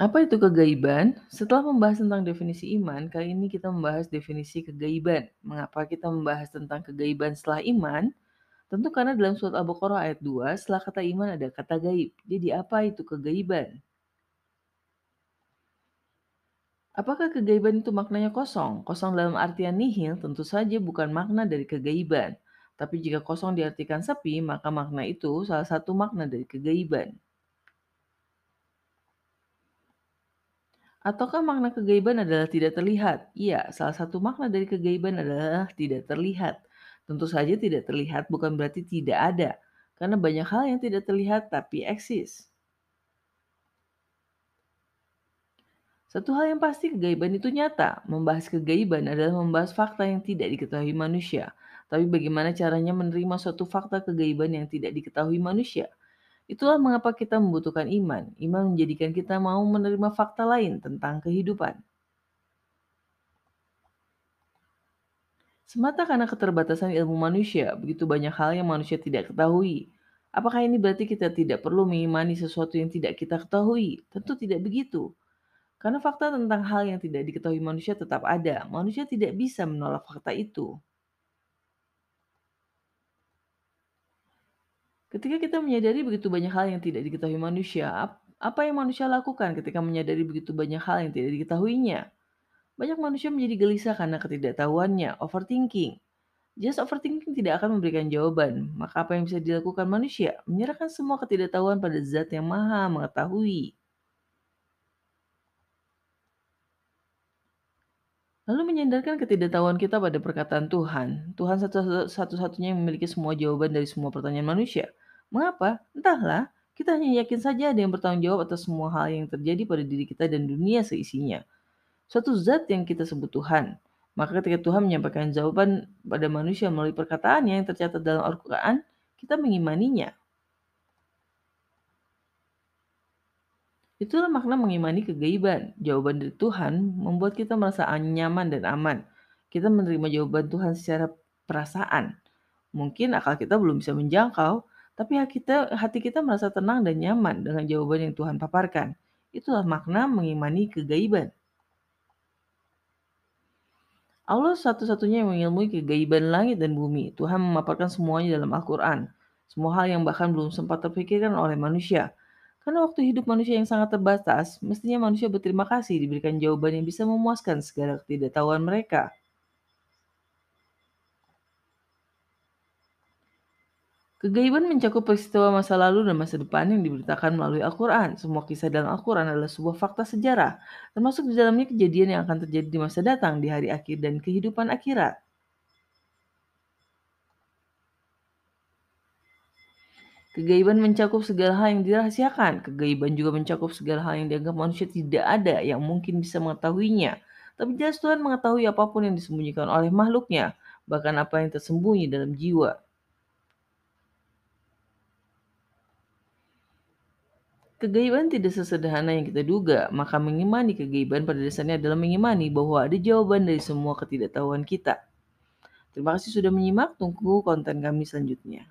Apa itu kegaiban? Setelah membahas tentang definisi iman, kali ini kita membahas definisi kegaiban. Mengapa kita membahas tentang kegaiban setelah iman? Tentu karena dalam surat Al-Baqarah ayat 2, setelah kata iman ada kata gaib. Jadi apa itu kegaiban? Apakah kegaiban itu maknanya kosong? Kosong dalam artian nihil tentu saja bukan makna dari kegaiban. Tapi jika kosong diartikan sepi, maka makna itu salah satu makna dari kegaiban. Ataukah makna kegaiban adalah tidak terlihat? Iya, salah satu makna dari kegaiban adalah tidak terlihat. Tentu saja tidak terlihat bukan berarti tidak ada, karena banyak hal yang tidak terlihat tapi eksis. Satu hal yang pasti kegaiban itu nyata. Membahas kegaiban adalah membahas fakta yang tidak diketahui manusia. Tapi bagaimana caranya menerima suatu fakta kegaiban yang tidak diketahui manusia? Itulah mengapa kita membutuhkan iman. Iman menjadikan kita mau menerima fakta lain tentang kehidupan. Semata karena keterbatasan ilmu manusia, begitu banyak hal yang manusia tidak ketahui. Apakah ini berarti kita tidak perlu mengimani sesuatu yang tidak kita ketahui? Tentu tidak begitu. Karena fakta tentang hal yang tidak diketahui manusia tetap ada. Manusia tidak bisa menolak fakta itu. Ketika kita menyadari begitu banyak hal yang tidak diketahui manusia, apa yang manusia lakukan ketika menyadari begitu banyak hal yang tidak diketahuinya? Banyak manusia menjadi gelisah karena ketidaktahuannya, overthinking. Just overthinking tidak akan memberikan jawaban. Maka apa yang bisa dilakukan manusia? Menyerahkan semua ketidaktahuan pada zat yang maha mengetahui. Lalu menyandarkan ketidaktahuan kita pada perkataan Tuhan. Tuhan satu-satunya yang memiliki semua jawaban dari semua pertanyaan manusia. Mengapa? Entahlah, kita hanya yakin saja ada yang bertanggung jawab atas semua hal yang terjadi pada diri kita dan dunia seisinya. Suatu zat yang kita sebut Tuhan. Maka ketika Tuhan menyampaikan jawaban pada manusia melalui perkataannya yang tercatat dalam Al-Quran, kita mengimaninya. Itulah makna mengimani kegaiban. Jawaban dari Tuhan membuat kita merasa nyaman dan aman. Kita menerima jawaban Tuhan secara perasaan. Mungkin akal kita belum bisa menjangkau, tapi hati kita, hati kita merasa tenang dan nyaman dengan jawaban yang Tuhan paparkan. Itulah makna mengimani kegaiban. Allah satu-satunya yang mengilmui kegaiban langit dan bumi. Tuhan memaparkan semuanya dalam Al-Quran. Semua hal yang bahkan belum sempat terpikirkan oleh manusia. Karena waktu hidup manusia yang sangat terbatas, mestinya manusia berterima kasih diberikan jawaban yang bisa memuaskan segala ketidaktahuan mereka. Kegaiban mencakup peristiwa masa lalu dan masa depan yang diberitakan melalui Al-Quran. Semua kisah dalam Al-Quran adalah sebuah fakta sejarah, termasuk di dalamnya kejadian yang akan terjadi di masa datang, di hari akhir, dan kehidupan akhirat. Kegaiban mencakup segala hal yang dirahasiakan. Kegaiban juga mencakup segala hal yang dianggap manusia tidak ada yang mungkin bisa mengetahuinya. Tapi jelas Tuhan mengetahui apa pun yang disembunyikan oleh makhluknya, bahkan apa yang tersembunyi dalam jiwa. Kegaiban tidak sesederhana yang kita duga, maka mengimani kegaiban pada dasarnya adalah mengimani bahwa ada jawaban dari semua ketidaktahuan kita. Terima kasih sudah menyimak, tunggu konten kami selanjutnya.